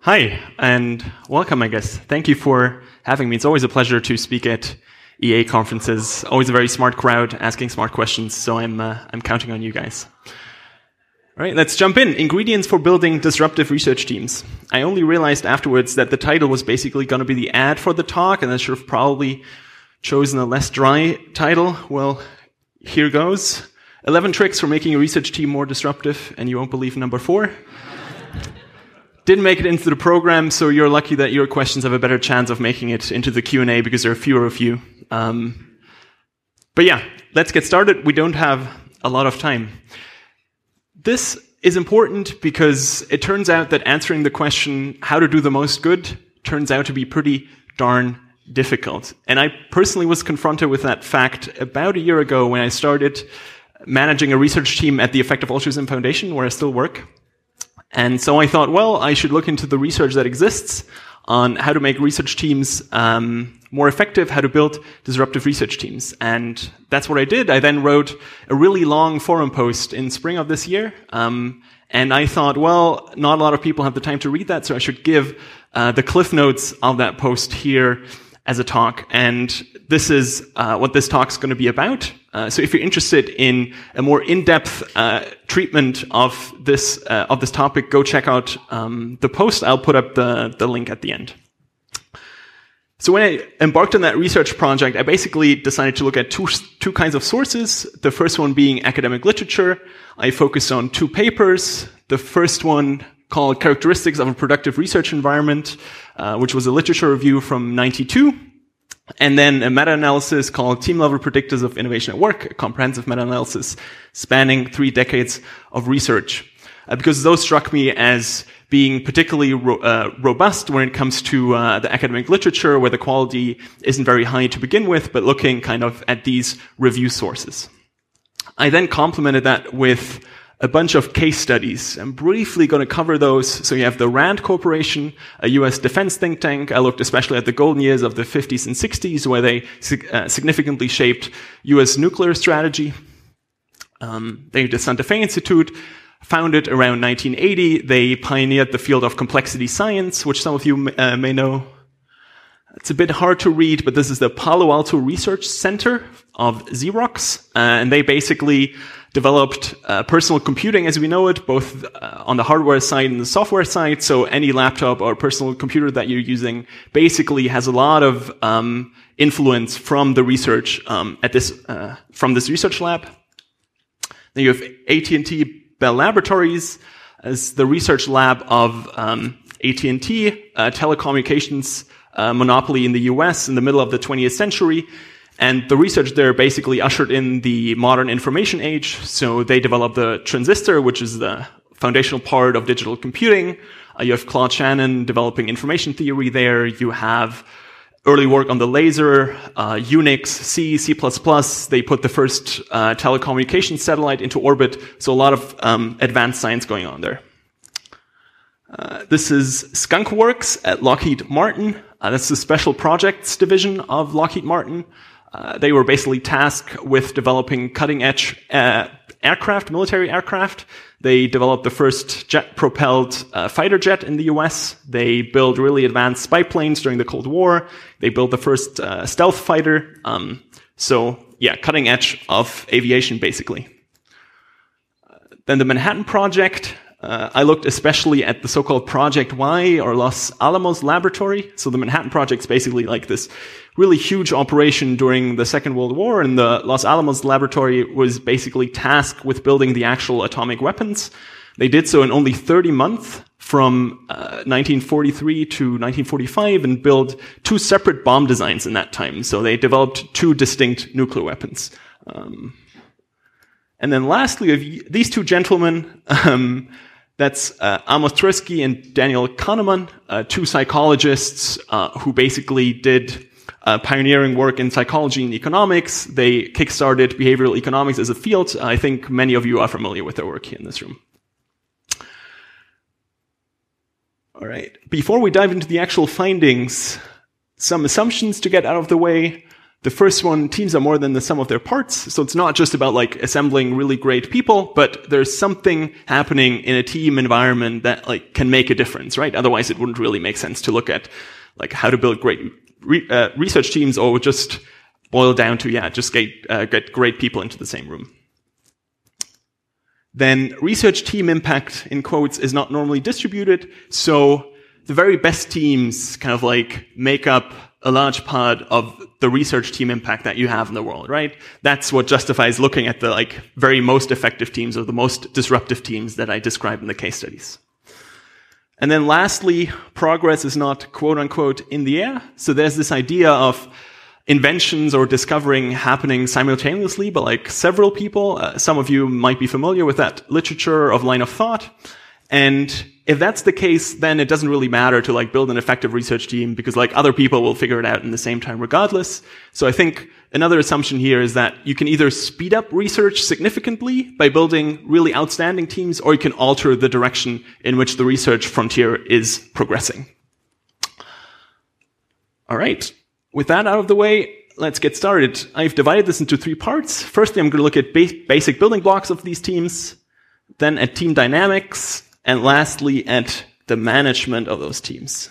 Hi, and welcome, I guess. Thank you for having me. It's always a pleasure to speak at EA conferences. Always a very smart crowd asking smart questions, so I'm, uh, I'm counting on you guys. All right, let's jump in. Ingredients for building disruptive research teams. I only realized afterwards that the title was basically going to be the ad for the talk, and I should have probably chosen a less dry title. Well, here goes. 11 tricks for making a research team more disruptive, and you won't believe number four. Didn't make it into the program, so you're lucky that your questions have a better chance of making it into the Q&A because there are fewer of you. Um, but yeah, let's get started. We don't have a lot of time. This is important because it turns out that answering the question how to do the most good turns out to be pretty darn difficult. And I personally was confronted with that fact about a year ago when I started managing a research team at the Effective Altruism Foundation, where I still work. And so I thought, well, I should look into the research that exists on how to make research teams um, more effective, how to build disruptive research teams. And that's what I did. I then wrote a really long forum post in spring of this year. Um, and I thought, well, not a lot of people have the time to read that, so I should give uh, the cliff notes of that post here as a talk. And this is uh, what this talk is going to be about. Uh, so if you're interested in a more in-depth uh, treatment of this uh, of this topic, go check out um, the post. I'll put up the the link at the end. So when I embarked on that research project, I basically decided to look at two, two kinds of sources. The first one being academic literature. I focused on two papers. The first one called Characteristics of a Productive Research Environment, uh, which was a literature review from 92. And then a meta-analysis called Team Level Predictors of Innovation at Work, a comprehensive meta-analysis spanning three decades of research. Uh, because those struck me as being particularly ro- uh, robust when it comes to uh, the academic literature, where the quality isn't very high to begin with, but looking kind of at these review sources. I then complemented that with a bunch of case studies. I'm briefly going to cover those. So you have the RAND Corporation, a US defense think tank. I looked especially at the golden years of the 50s and 60s where they uh, significantly shaped US nuclear strategy. Um, they the Santa Fe Institute, founded around 1980. They pioneered the field of complexity science, which some of you uh, may know. It's a bit hard to read, but this is the Palo Alto Research Center of Xerox, uh, and they basically developed uh, personal computing as we know it, both uh, on the hardware side and the software side. So any laptop or personal computer that you're using basically has a lot of um, influence from the research um, at this uh, from this research lab. Then you have AT&T Bell Laboratories as the research lab of um, AT&T uh, telecommunications uh, monopoly in the U.S. in the middle of the 20th century. And the research there basically ushered in the modern information age. So they developed the transistor, which is the foundational part of digital computing. Uh, you have Claude Shannon developing information theory there. You have early work on the laser, uh, Unix, C, C++. They put the first uh, telecommunications satellite into orbit. So a lot of um, advanced science going on there. Uh, this is Skunkworks at Lockheed Martin. Uh, that's the special projects division of Lockheed Martin. Uh, they were basically tasked with developing cutting edge uh, aircraft, military aircraft. They developed the first jet propelled uh, fighter jet in the US. They built really advanced spy planes during the Cold War. They built the first uh, stealth fighter. Um, so, yeah, cutting edge of aviation, basically. Uh, then the Manhattan Project. Uh, I looked especially at the so-called Project Y or Los Alamos Laboratory. So the Manhattan Project is basically like this really huge operation during the Second World War, and the Los Alamos Laboratory was basically tasked with building the actual atomic weapons. They did so in only 30 months from uh, 1943 to 1945 and built two separate bomb designs in that time. So they developed two distinct nuclear weapons. Um, and then lastly, these two gentlemen, um, that's uh, Amos Tversky and Daniel Kahneman, uh, two psychologists uh, who basically did uh, pioneering work in psychology and economics. They kickstarted behavioral economics as a field. I think many of you are familiar with their work here in this room. All right. Before we dive into the actual findings, some assumptions to get out of the way. The first one, teams are more than the sum of their parts. So it's not just about like assembling really great people, but there's something happening in a team environment that like can make a difference, right? Otherwise it wouldn't really make sense to look at like how to build great re- uh, research teams or just boil down to, yeah, just get, uh, get great people into the same room. Then research team impact in quotes is not normally distributed. So the very best teams kind of like make up a large part of the research team impact that you have in the world, right? That's what justifies looking at the like very most effective teams or the most disruptive teams that I describe in the case studies. And then lastly, progress is not quote unquote in the air. So there's this idea of inventions or discovering happening simultaneously, but like several people. Uh, some of you might be familiar with that literature of line of thought. And if that's the case, then it doesn't really matter to like build an effective research team because like other people will figure it out in the same time regardless. So I think another assumption here is that you can either speed up research significantly by building really outstanding teams or you can alter the direction in which the research frontier is progressing. All right. With that out of the way, let's get started. I've divided this into three parts. Firstly, I'm going to look at ba basic building blocks of these teams, then at team dynamics, and lastly, at the management of those teams.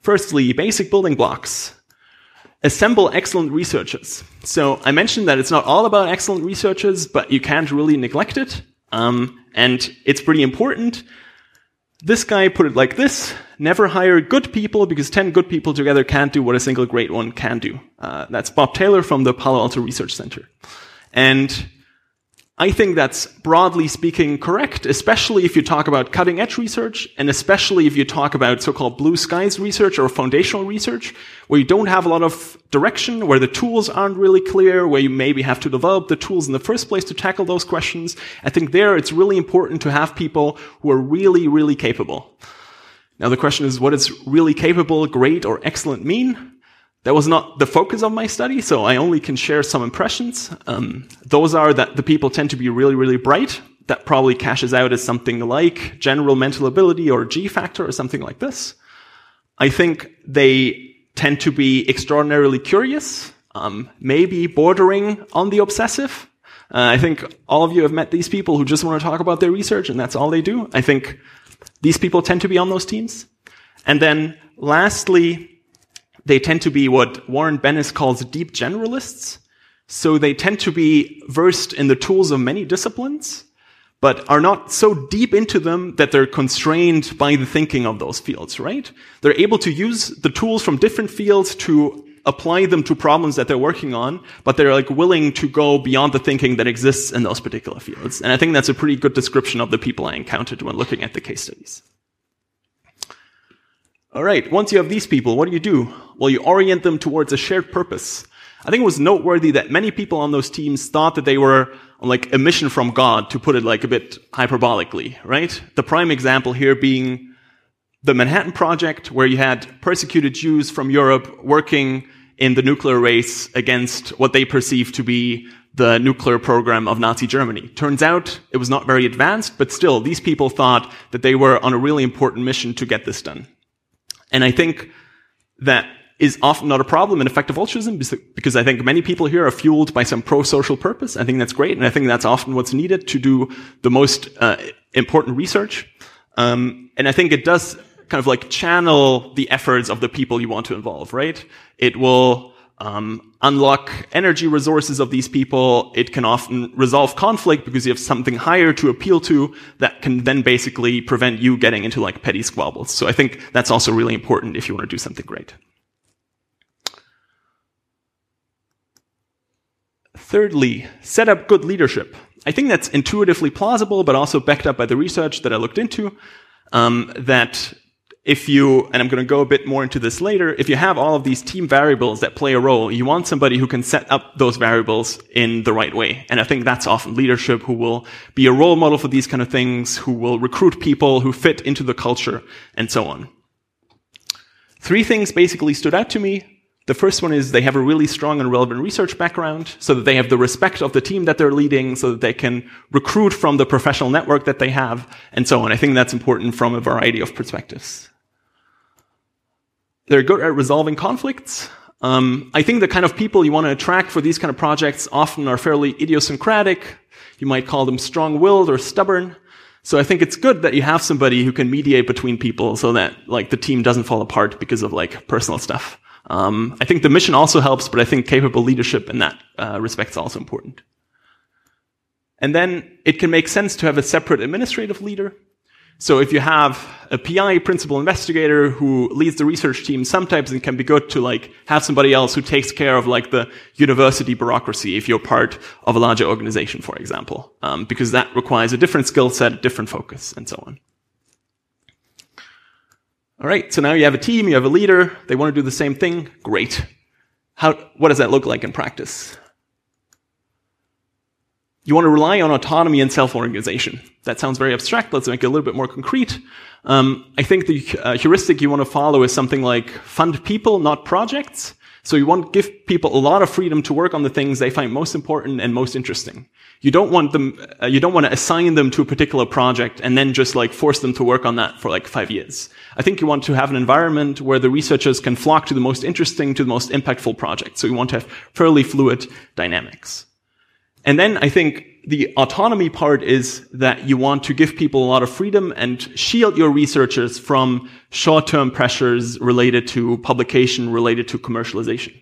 Firstly, basic building blocks. Assemble excellent researchers. So I mentioned that it's not all about excellent researchers, but you can't really neglect it. Um, and it's pretty important. This guy put it like this. Never hire good people because 10 good people together can't do what a single great one can do. Uh, that's Bob Taylor from the Palo Alto Research Center. And I think that's broadly speaking correct, especially if you talk about cutting edge research and especially if you talk about so-called blue skies research or foundational research where you don't have a lot of direction, where the tools aren't really clear, where you maybe have to develop the tools in the first place to tackle those questions. I think there it's really important to have people who are really, really capable. Now the question is, what does really capable, great, or excellent mean? That was not the focus of my study, so I only can share some impressions. Um, those are that the people tend to be really, really bright. That probably cashes out as something like general mental ability or G factor or something like this. I think they tend to be extraordinarily curious, um, maybe bordering on the obsessive. Uh, I think all of you have met these people who just want to talk about their research and that's all they do. I think these people tend to be on those teams. And then lastly, they tend to be what Warren Bennis calls deep generalists. So they tend to be versed in the tools of many disciplines, but are not so deep into them that they're constrained by the thinking of those fields, right? They're able to use the tools from different fields to apply them to problems that they're working on, but they're like willing to go beyond the thinking that exists in those particular fields. And I think that's a pretty good description of the people I encountered when looking at the case studies. All right, once you have these people, what do you do? Well, you orient them towards a shared purpose. I think it was noteworthy that many people on those teams thought that they were on like a mission from God, to put it like a bit hyperbolically, right? The prime example here being the Manhattan Project, where you had persecuted Jews from Europe working in the nuclear race against what they perceived to be the nuclear program of Nazi Germany. Turns out it was not very advanced, but still, these people thought that they were on a really important mission to get this done. And I think that is often not a problem in effective altruism because I think many people here are fueled by some pro-social purpose. I think that's great. And I think that's often what's needed to do the most uh, important research. Um, and I think it does kind of like channel the efforts of the people you want to involve, right? It will um, unlock energy resources of these people. It can often resolve conflict because you have something higher to appeal to that can then basically prevent you getting into like petty squabbles. So I think that's also really important if you want to do something great. Thirdly, set up good leadership. I think that's intuitively plausible, but also backed up by the research that I looked into. Um, that if you, and I'm going to go a bit more into this later, if you have all of these team variables that play a role, you want somebody who can set up those variables in the right way. And I think that's often leadership who will be a role model for these kind of things, who will recruit people who fit into the culture and so on. Three things basically stood out to me. The first one is they have a really strong and relevant research background so that they have the respect of the team that they're leading so that they can recruit from the professional network that they have and so on. I think that's important from a variety of perspectives. They're good at resolving conflicts. Um, I think the kind of people you want to attract for these kind of projects often are fairly idiosyncratic. You might call them strong-willed or stubborn. So I think it's good that you have somebody who can mediate between people so that like the team doesn't fall apart because of like personal stuff. Um, I think the mission also helps, but I think capable leadership in that uh, respect is also important. And then it can make sense to have a separate administrative leader. So if you have a PI, principal investigator, who leads the research team, sometimes it can be good to like have somebody else who takes care of like the university bureaucracy if you're part of a larger organization, for example, um, because that requires a different skill set, a different focus, and so on. All right, so now you have a team, you have a leader, they want to do the same thing. Great. How, what does that look like in practice? You want to rely on autonomy and self-organization. That sounds very abstract. Let's make it a little bit more concrete. Um, I think the uh, heuristic you want to follow is something like fund people, not projects. So you want to give people a lot of freedom to work on the things they find most important and most interesting. You don't want them, uh, you don't want to assign them to a particular project and then just like force them to work on that for like five years. I think you want to have an environment where the researchers can flock to the most interesting, to the most impactful projects. So you want to have fairly fluid dynamics. And then I think the autonomy part is that you want to give people a lot of freedom and shield your researchers from short-term pressures related to publication, related to commercialization.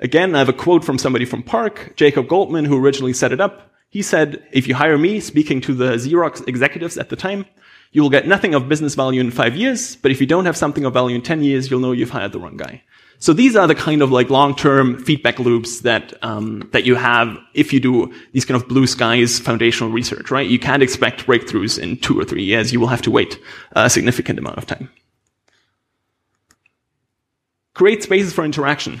Again, I have a quote from somebody from PARC, Jacob Goldman, who originally set it up. He said, if you hire me, speaking to the Xerox executives at the time, you will get nothing of business value in five years, but if you don't have something of value in 10 years, you'll know you've hired the wrong guy. So these are the kind of like long-term feedback loops that um, that you have if you do these kind of blue skies foundational research, right? You can't expect breakthroughs in two or three years. You will have to wait a significant amount of time. Create spaces for interaction.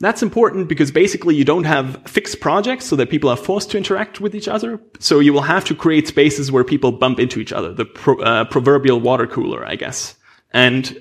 That's important because basically you don't have fixed projects so that people are forced to interact with each other. So you will have to create spaces where people bump into each other, the pro, uh, proverbial water cooler, I guess. And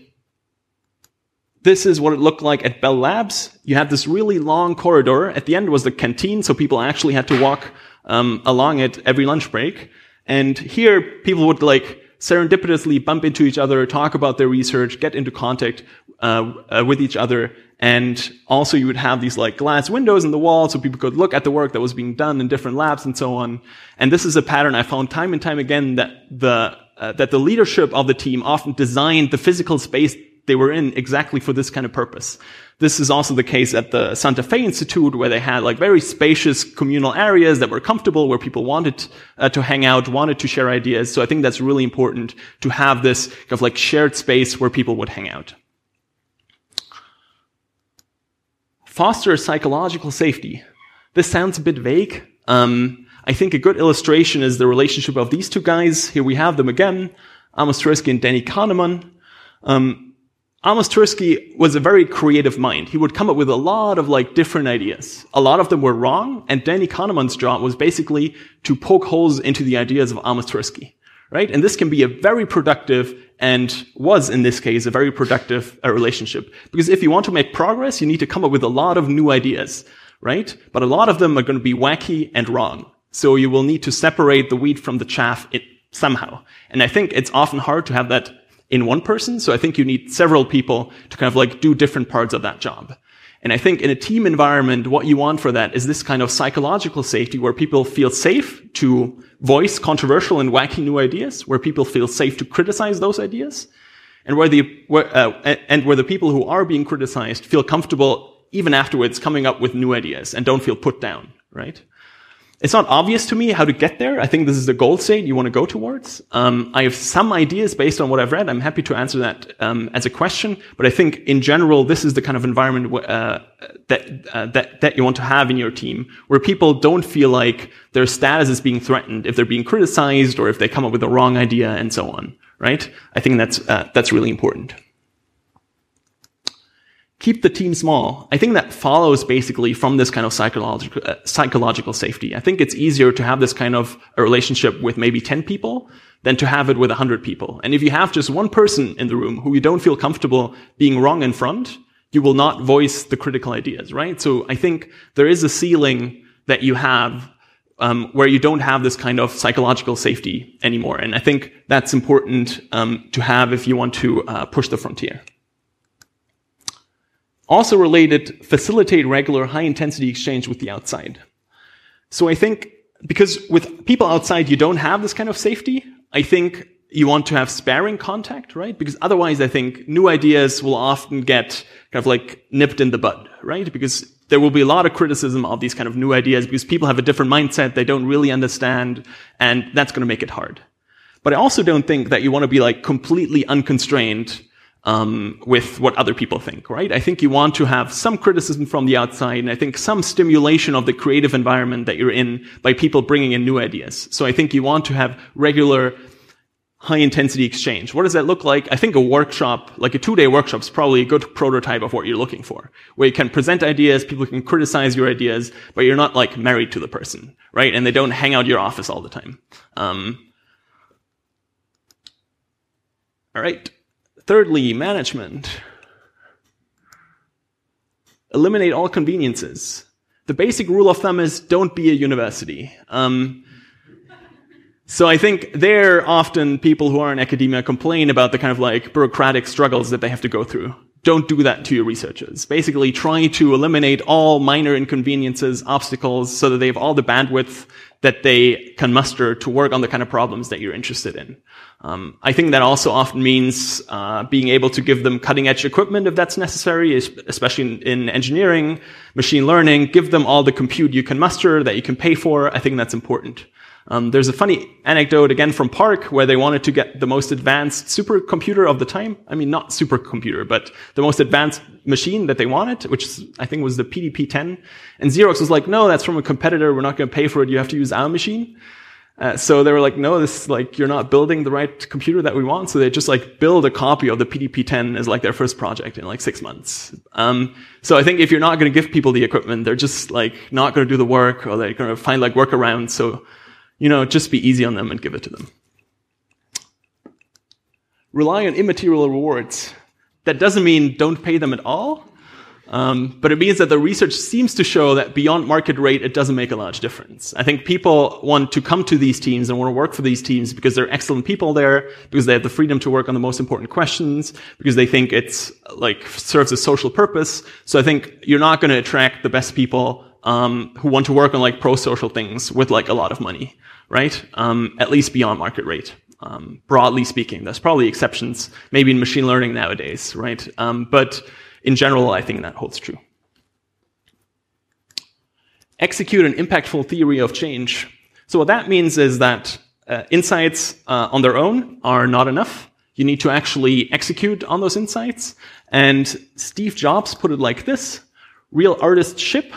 this is what it looked like at Bell Labs. You had this really long corridor. At the end was the canteen, so people actually had to walk um, along it every lunch break. And here, people would like serendipitously bump into each other, talk about their research, get into contact uh, uh, with each other. And also, you would have these like glass windows in the wall, so people could look at the work that was being done in different labs and so on. And this is a pattern I found time and time again that the uh, that the leadership of the team often designed the physical space they were in exactly for this kind of purpose. This is also the case at the Santa Fe Institute, where they had like very spacious communal areas that were comfortable, where people wanted uh, to hang out, wanted to share ideas. So I think that's really important to have this kind of like shared space where people would hang out. Foster psychological safety. This sounds a bit vague. Um, I think a good illustration is the relationship of these two guys. Here we have them again, Amos Tversky and Danny Kahneman. Um, Amos Tversky was a very creative mind. He would come up with a lot of like different ideas. A lot of them were wrong, and Danny Kahneman's job was basically to poke holes into the ideas of Amos Tversky, right? And this can be a very productive and was in this case a very productive uh, relationship because if you want to make progress, you need to come up with a lot of new ideas, right? But a lot of them are going to be wacky and wrong. So you will need to separate the wheat from the chaff it, somehow. And I think it's often hard to have that in one person. So I think you need several people to kind of like do different parts of that job. And I think in a team environment, what you want for that is this kind of psychological safety where people feel safe to voice controversial and wacky new ideas, where people feel safe to criticize those ideas, and where the, where, uh, and where the people who are being criticized feel comfortable even afterwards coming up with new ideas and don't feel put down, right? It's not obvious to me how to get there. I think this is the goal state you want to go towards. Um, I have some ideas based on what I've read. I'm happy to answer that um, as a question, but I think in general, this is the kind of environment uh, that uh, that that you want to have in your team, where people don't feel like their status is being threatened if they're being criticized or if they come up with the wrong idea and so on. Right? I think that's uh, that's really important keep the team small. I think that follows basically from this kind of psychological, uh, psychological safety. I think it's easier to have this kind of a relationship with maybe 10 people than to have it with 100 people. And if you have just one person in the room who you don't feel comfortable being wrong in front, you will not voice the critical ideas, right? So I think there is a ceiling that you have um, where you don't have this kind of psychological safety anymore. And I think that's important um, to have if you want to uh, push the frontier. Also related, facilitate regular high intensity exchange with the outside. So I think because with people outside, you don't have this kind of safety. I think you want to have sparing contact, right? Because otherwise, I think new ideas will often get kind of like nipped in the bud, right? Because there will be a lot of criticism of these kind of new ideas because people have a different mindset. They don't really understand. And that's going to make it hard. But I also don't think that you want to be like completely unconstrained um, with what other people think, right? I think you want to have some criticism from the outside, and I think some stimulation of the creative environment that you're in by people bringing in new ideas. So I think you want to have regular high intensity exchange. What does that look like? I think a workshop, like a two day workshop is probably a good prototype of what you're looking for, where you can present ideas, people can criticize your ideas, but you're not like married to the person, right? And they don't hang out your office all the time. Um, all right. Thirdly, management. Eliminate all conveniences. The basic rule of thumb is don't be a university. Um, so I think there often people who are in academia complain about the kind of like bureaucratic struggles that they have to go through. Don't do that to your researchers. Basically try to eliminate all minor inconveniences, obstacles, so that they have all the bandwidth that they can muster to work on the kind of problems that you're interested in. Um, I think that also often means uh, being able to give them cutting edge equipment if that's necessary, especially in, in, engineering, machine learning. Give them all the compute you can muster that you can pay for. I think that's important. Um, there's a funny anecdote again from PARC where they wanted to get the most advanced supercomputer of the time. I mean, not supercomputer, but the most advanced machine that they wanted, which I think was the PDP-10. And Xerox was like, no, that's from a competitor. We're not going to pay for it. You have to use our machine. Uh, so they were like, no, this is like, you're not building the right computer that we want. So they just like build a copy of the PDP-10 as like their first project in like six months. Um, so I think if you're not going to give people the equipment, they're just like not going to do the work or they're going to find like workarounds. So you know, just be easy on them and give it to them. Rely on immaterial rewards. That doesn't mean don't pay them at all, um, but it means that the research seems to show that beyond market rate, it doesn't make a large difference. I think people want to come to these teams and want to work for these teams because they're excellent people there, because they have the freedom to work on the most important questions, because they think it's like serves a social purpose. So I think you're not going to attract the best people um, who want to work on like pro-social things with like a lot of money right? Um, at least beyond market rate. Um, broadly speaking, there's probably exceptions, maybe in machine learning nowadays, right? Um, but in general, I think that holds true. Execute an impactful theory of change. So what that means is that uh, insights uh, on their own are not enough. You need to actually execute on those insights. And Steve Jobs put it like this: real artists ship,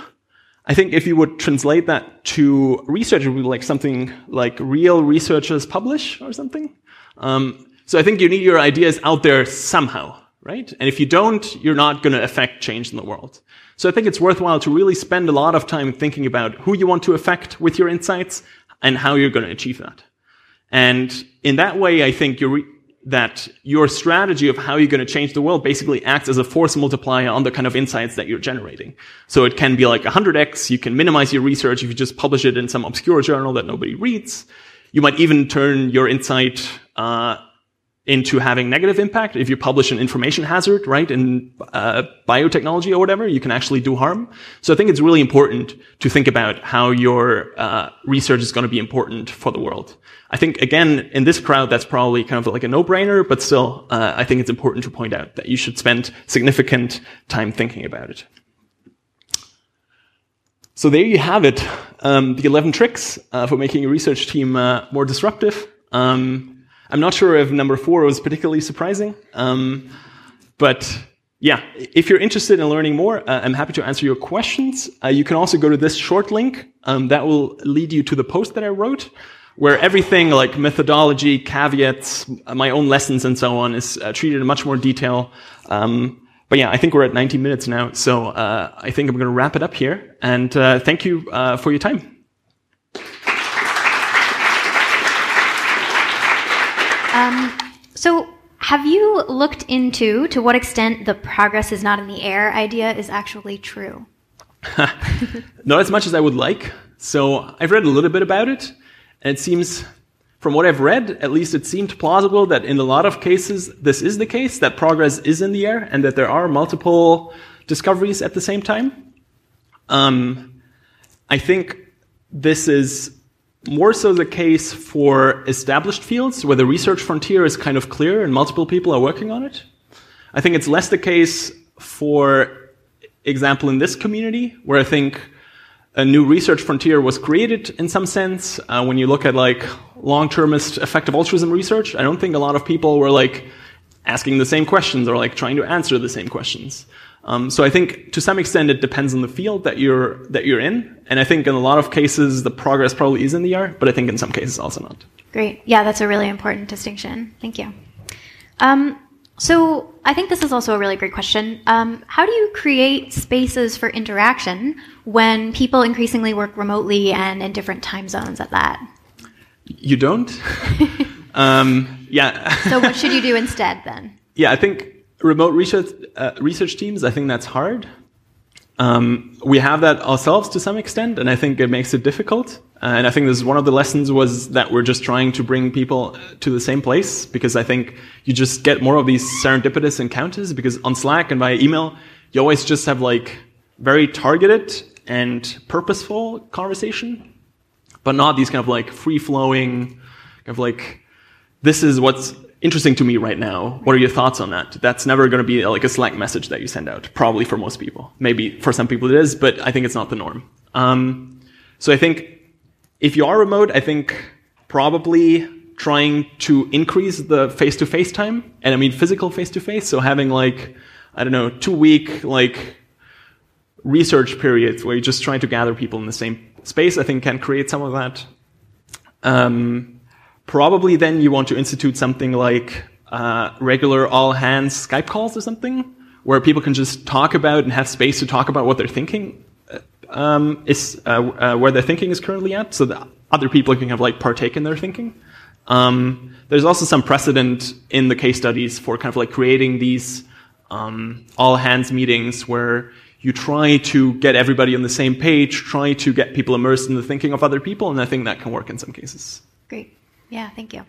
I think if you would translate that to research, it would be like something like real researchers publish or something. Um, so I think you need your ideas out there somehow, right? And if you don't, you're not going to affect change in the world. So I think it's worthwhile to really spend a lot of time thinking about who you want to affect with your insights and how you're going to achieve that. And in that way, I think you're that your strategy of how you're going to change the world basically acts as a force multiplier on the kind of insights that you're generating. So it can be like 100x. You can minimize your research if you just publish it in some obscure journal that nobody reads. You might even turn your insight uh, into having negative impact. If you publish an information hazard, right, in uh, biotechnology or whatever, you can actually do harm. So I think it's really important to think about how your uh, research is going to be important for the world. I think again in this crowd that's probably kind of like a no-brainer, but still, uh, I think it's important to point out that you should spend significant time thinking about it. So there you have it, um, the 11 tricks uh, for making a research team uh, more disruptive. Um, I'm not sure if number four was particularly surprising, um, but yeah, if you're interested in learning more, uh, I'm happy to answer your questions. Uh, you can also go to this short link um, that will lead you to the post that I wrote, where everything like methodology, caveats, my own lessons, and so on is uh, treated in much more detail. Um, but yeah, I think we're at 90 minutes now, so uh, I think I'm going to wrap it up here. And uh, thank you uh, for your time. Um, so, have you looked into to what extent the progress is not in the air idea is actually true? not as much as I would like. So, I've read a little bit about it, and it seems, from what I've read, at least it seemed plausible that in a lot of cases this is the case, that progress is in the air, and that there are multiple discoveries at the same time. Um, I think this is more so the case for established fields where the research frontier is kind of clear and multiple people are working on it. I think it's less the case for example in this community where I think a new research frontier was created in some sense. Uh, when you look at like long-termist effective altruism research, I don't think a lot of people were like asking the same questions or like trying to answer the same questions. Um, so I think to some extent it depends on the field that you're that you're in, and I think in a lot of cases the progress probably is in the art, but I think in some cases also not. Great, yeah, that's a really important distinction. Thank you. Um, so I think this is also a really great question. Um, how do you create spaces for interaction when people increasingly work remotely and in different time zones at that? You don't. um, yeah. so what should you do instead then? Yeah, I think remote research uh, research teams. I think that's hard. Um, we have that ourselves to some extent, and I think it makes it difficult. Uh, and I think this is one of the lessons was that we're just trying to bring people to the same place because I think you just get more of these serendipitous encounters because on Slack and via email, you always just have like very targeted and purposeful conversation, but not these kind of like free flowing, kind of like, this is what's interesting to me right now. What are your thoughts on that? That's never going to be like a Slack message that you send out, probably for most people. Maybe for some people it is, but I think it's not the norm. Um, so I think if you are remote, I think probably trying to increase the face to face time. And I mean physical face to face. So having like, I don't know, two week like research periods where you're just trying to gather people in the same space, I think can create some of that. Um, probably then you want to institute something like uh, regular all hands Skype calls or something where people can just talk about and have space to talk about what they're thinking um, is uh, uh, where their thinking is currently at, so that other people can have like partake in their thinking. Um, there's also some precedent in the case studies for kind of like creating these um, all hands meetings where you try to get everybody on the same page, try to get people immersed in the thinking of other people, and I think that can work in some cases. Great. Yeah, thank you.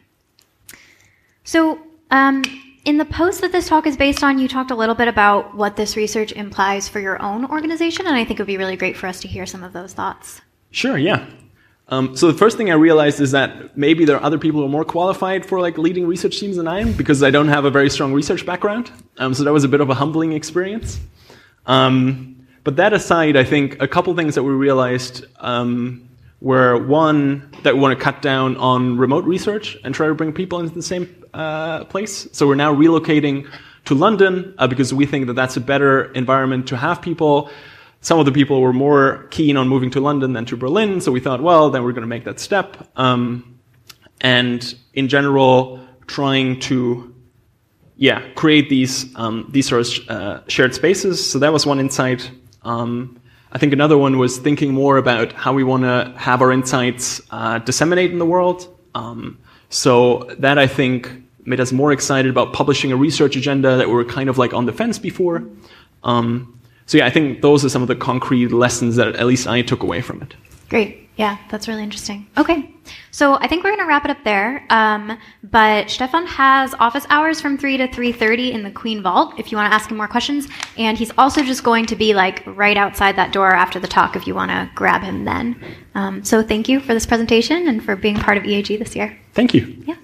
So, um, in the post that this talk is based on, you talked a little bit about what this research implies for your own organization, and I think it would be really great for us to hear some of those thoughts. Sure, yeah. Um, so the first thing I realized is that maybe there are other people who are more qualified for like leading research teams than I am because I don't have a very strong research background. Um, so that was a bit of a humbling experience. Um, but that aside, I think a couple things that we realized were one that we want to cut down on remote research and try to bring people into the same uh, place. So we're now relocating to London uh, because we think that that's a better environment to have people. Some of the people were more keen on moving to London than to Berlin, so we thought, well, then we're going to make that step. Um, and in general, trying to, yeah, create these um, these sort of uh, shared spaces. So that was one insight. Um, I think another one was thinking more about how we want to have our insights uh, disseminate in the world. Um, so that I think made us more excited about publishing a research agenda that we were kind of like on the fence before. Um, so yeah, I think those are some of the concrete lessons that at least I took away from it. Great. Yeah, that's really interesting. Okay, so I think we're going to wrap it up there. Um, but Stefan has office hours from three to three thirty in the Queen Vault if you want to ask him more questions, and he's also just going to be like right outside that door after the talk if you want to grab him then. Um, so thank you for this presentation and for being part of EAG this year. Thank you. Yeah.